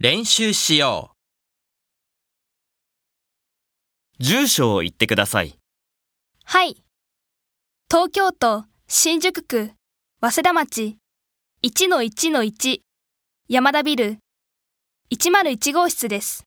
練習しよう。住所を言ってください。はい。東京都新宿区早稲田町1-1-1山田ビル101号室です。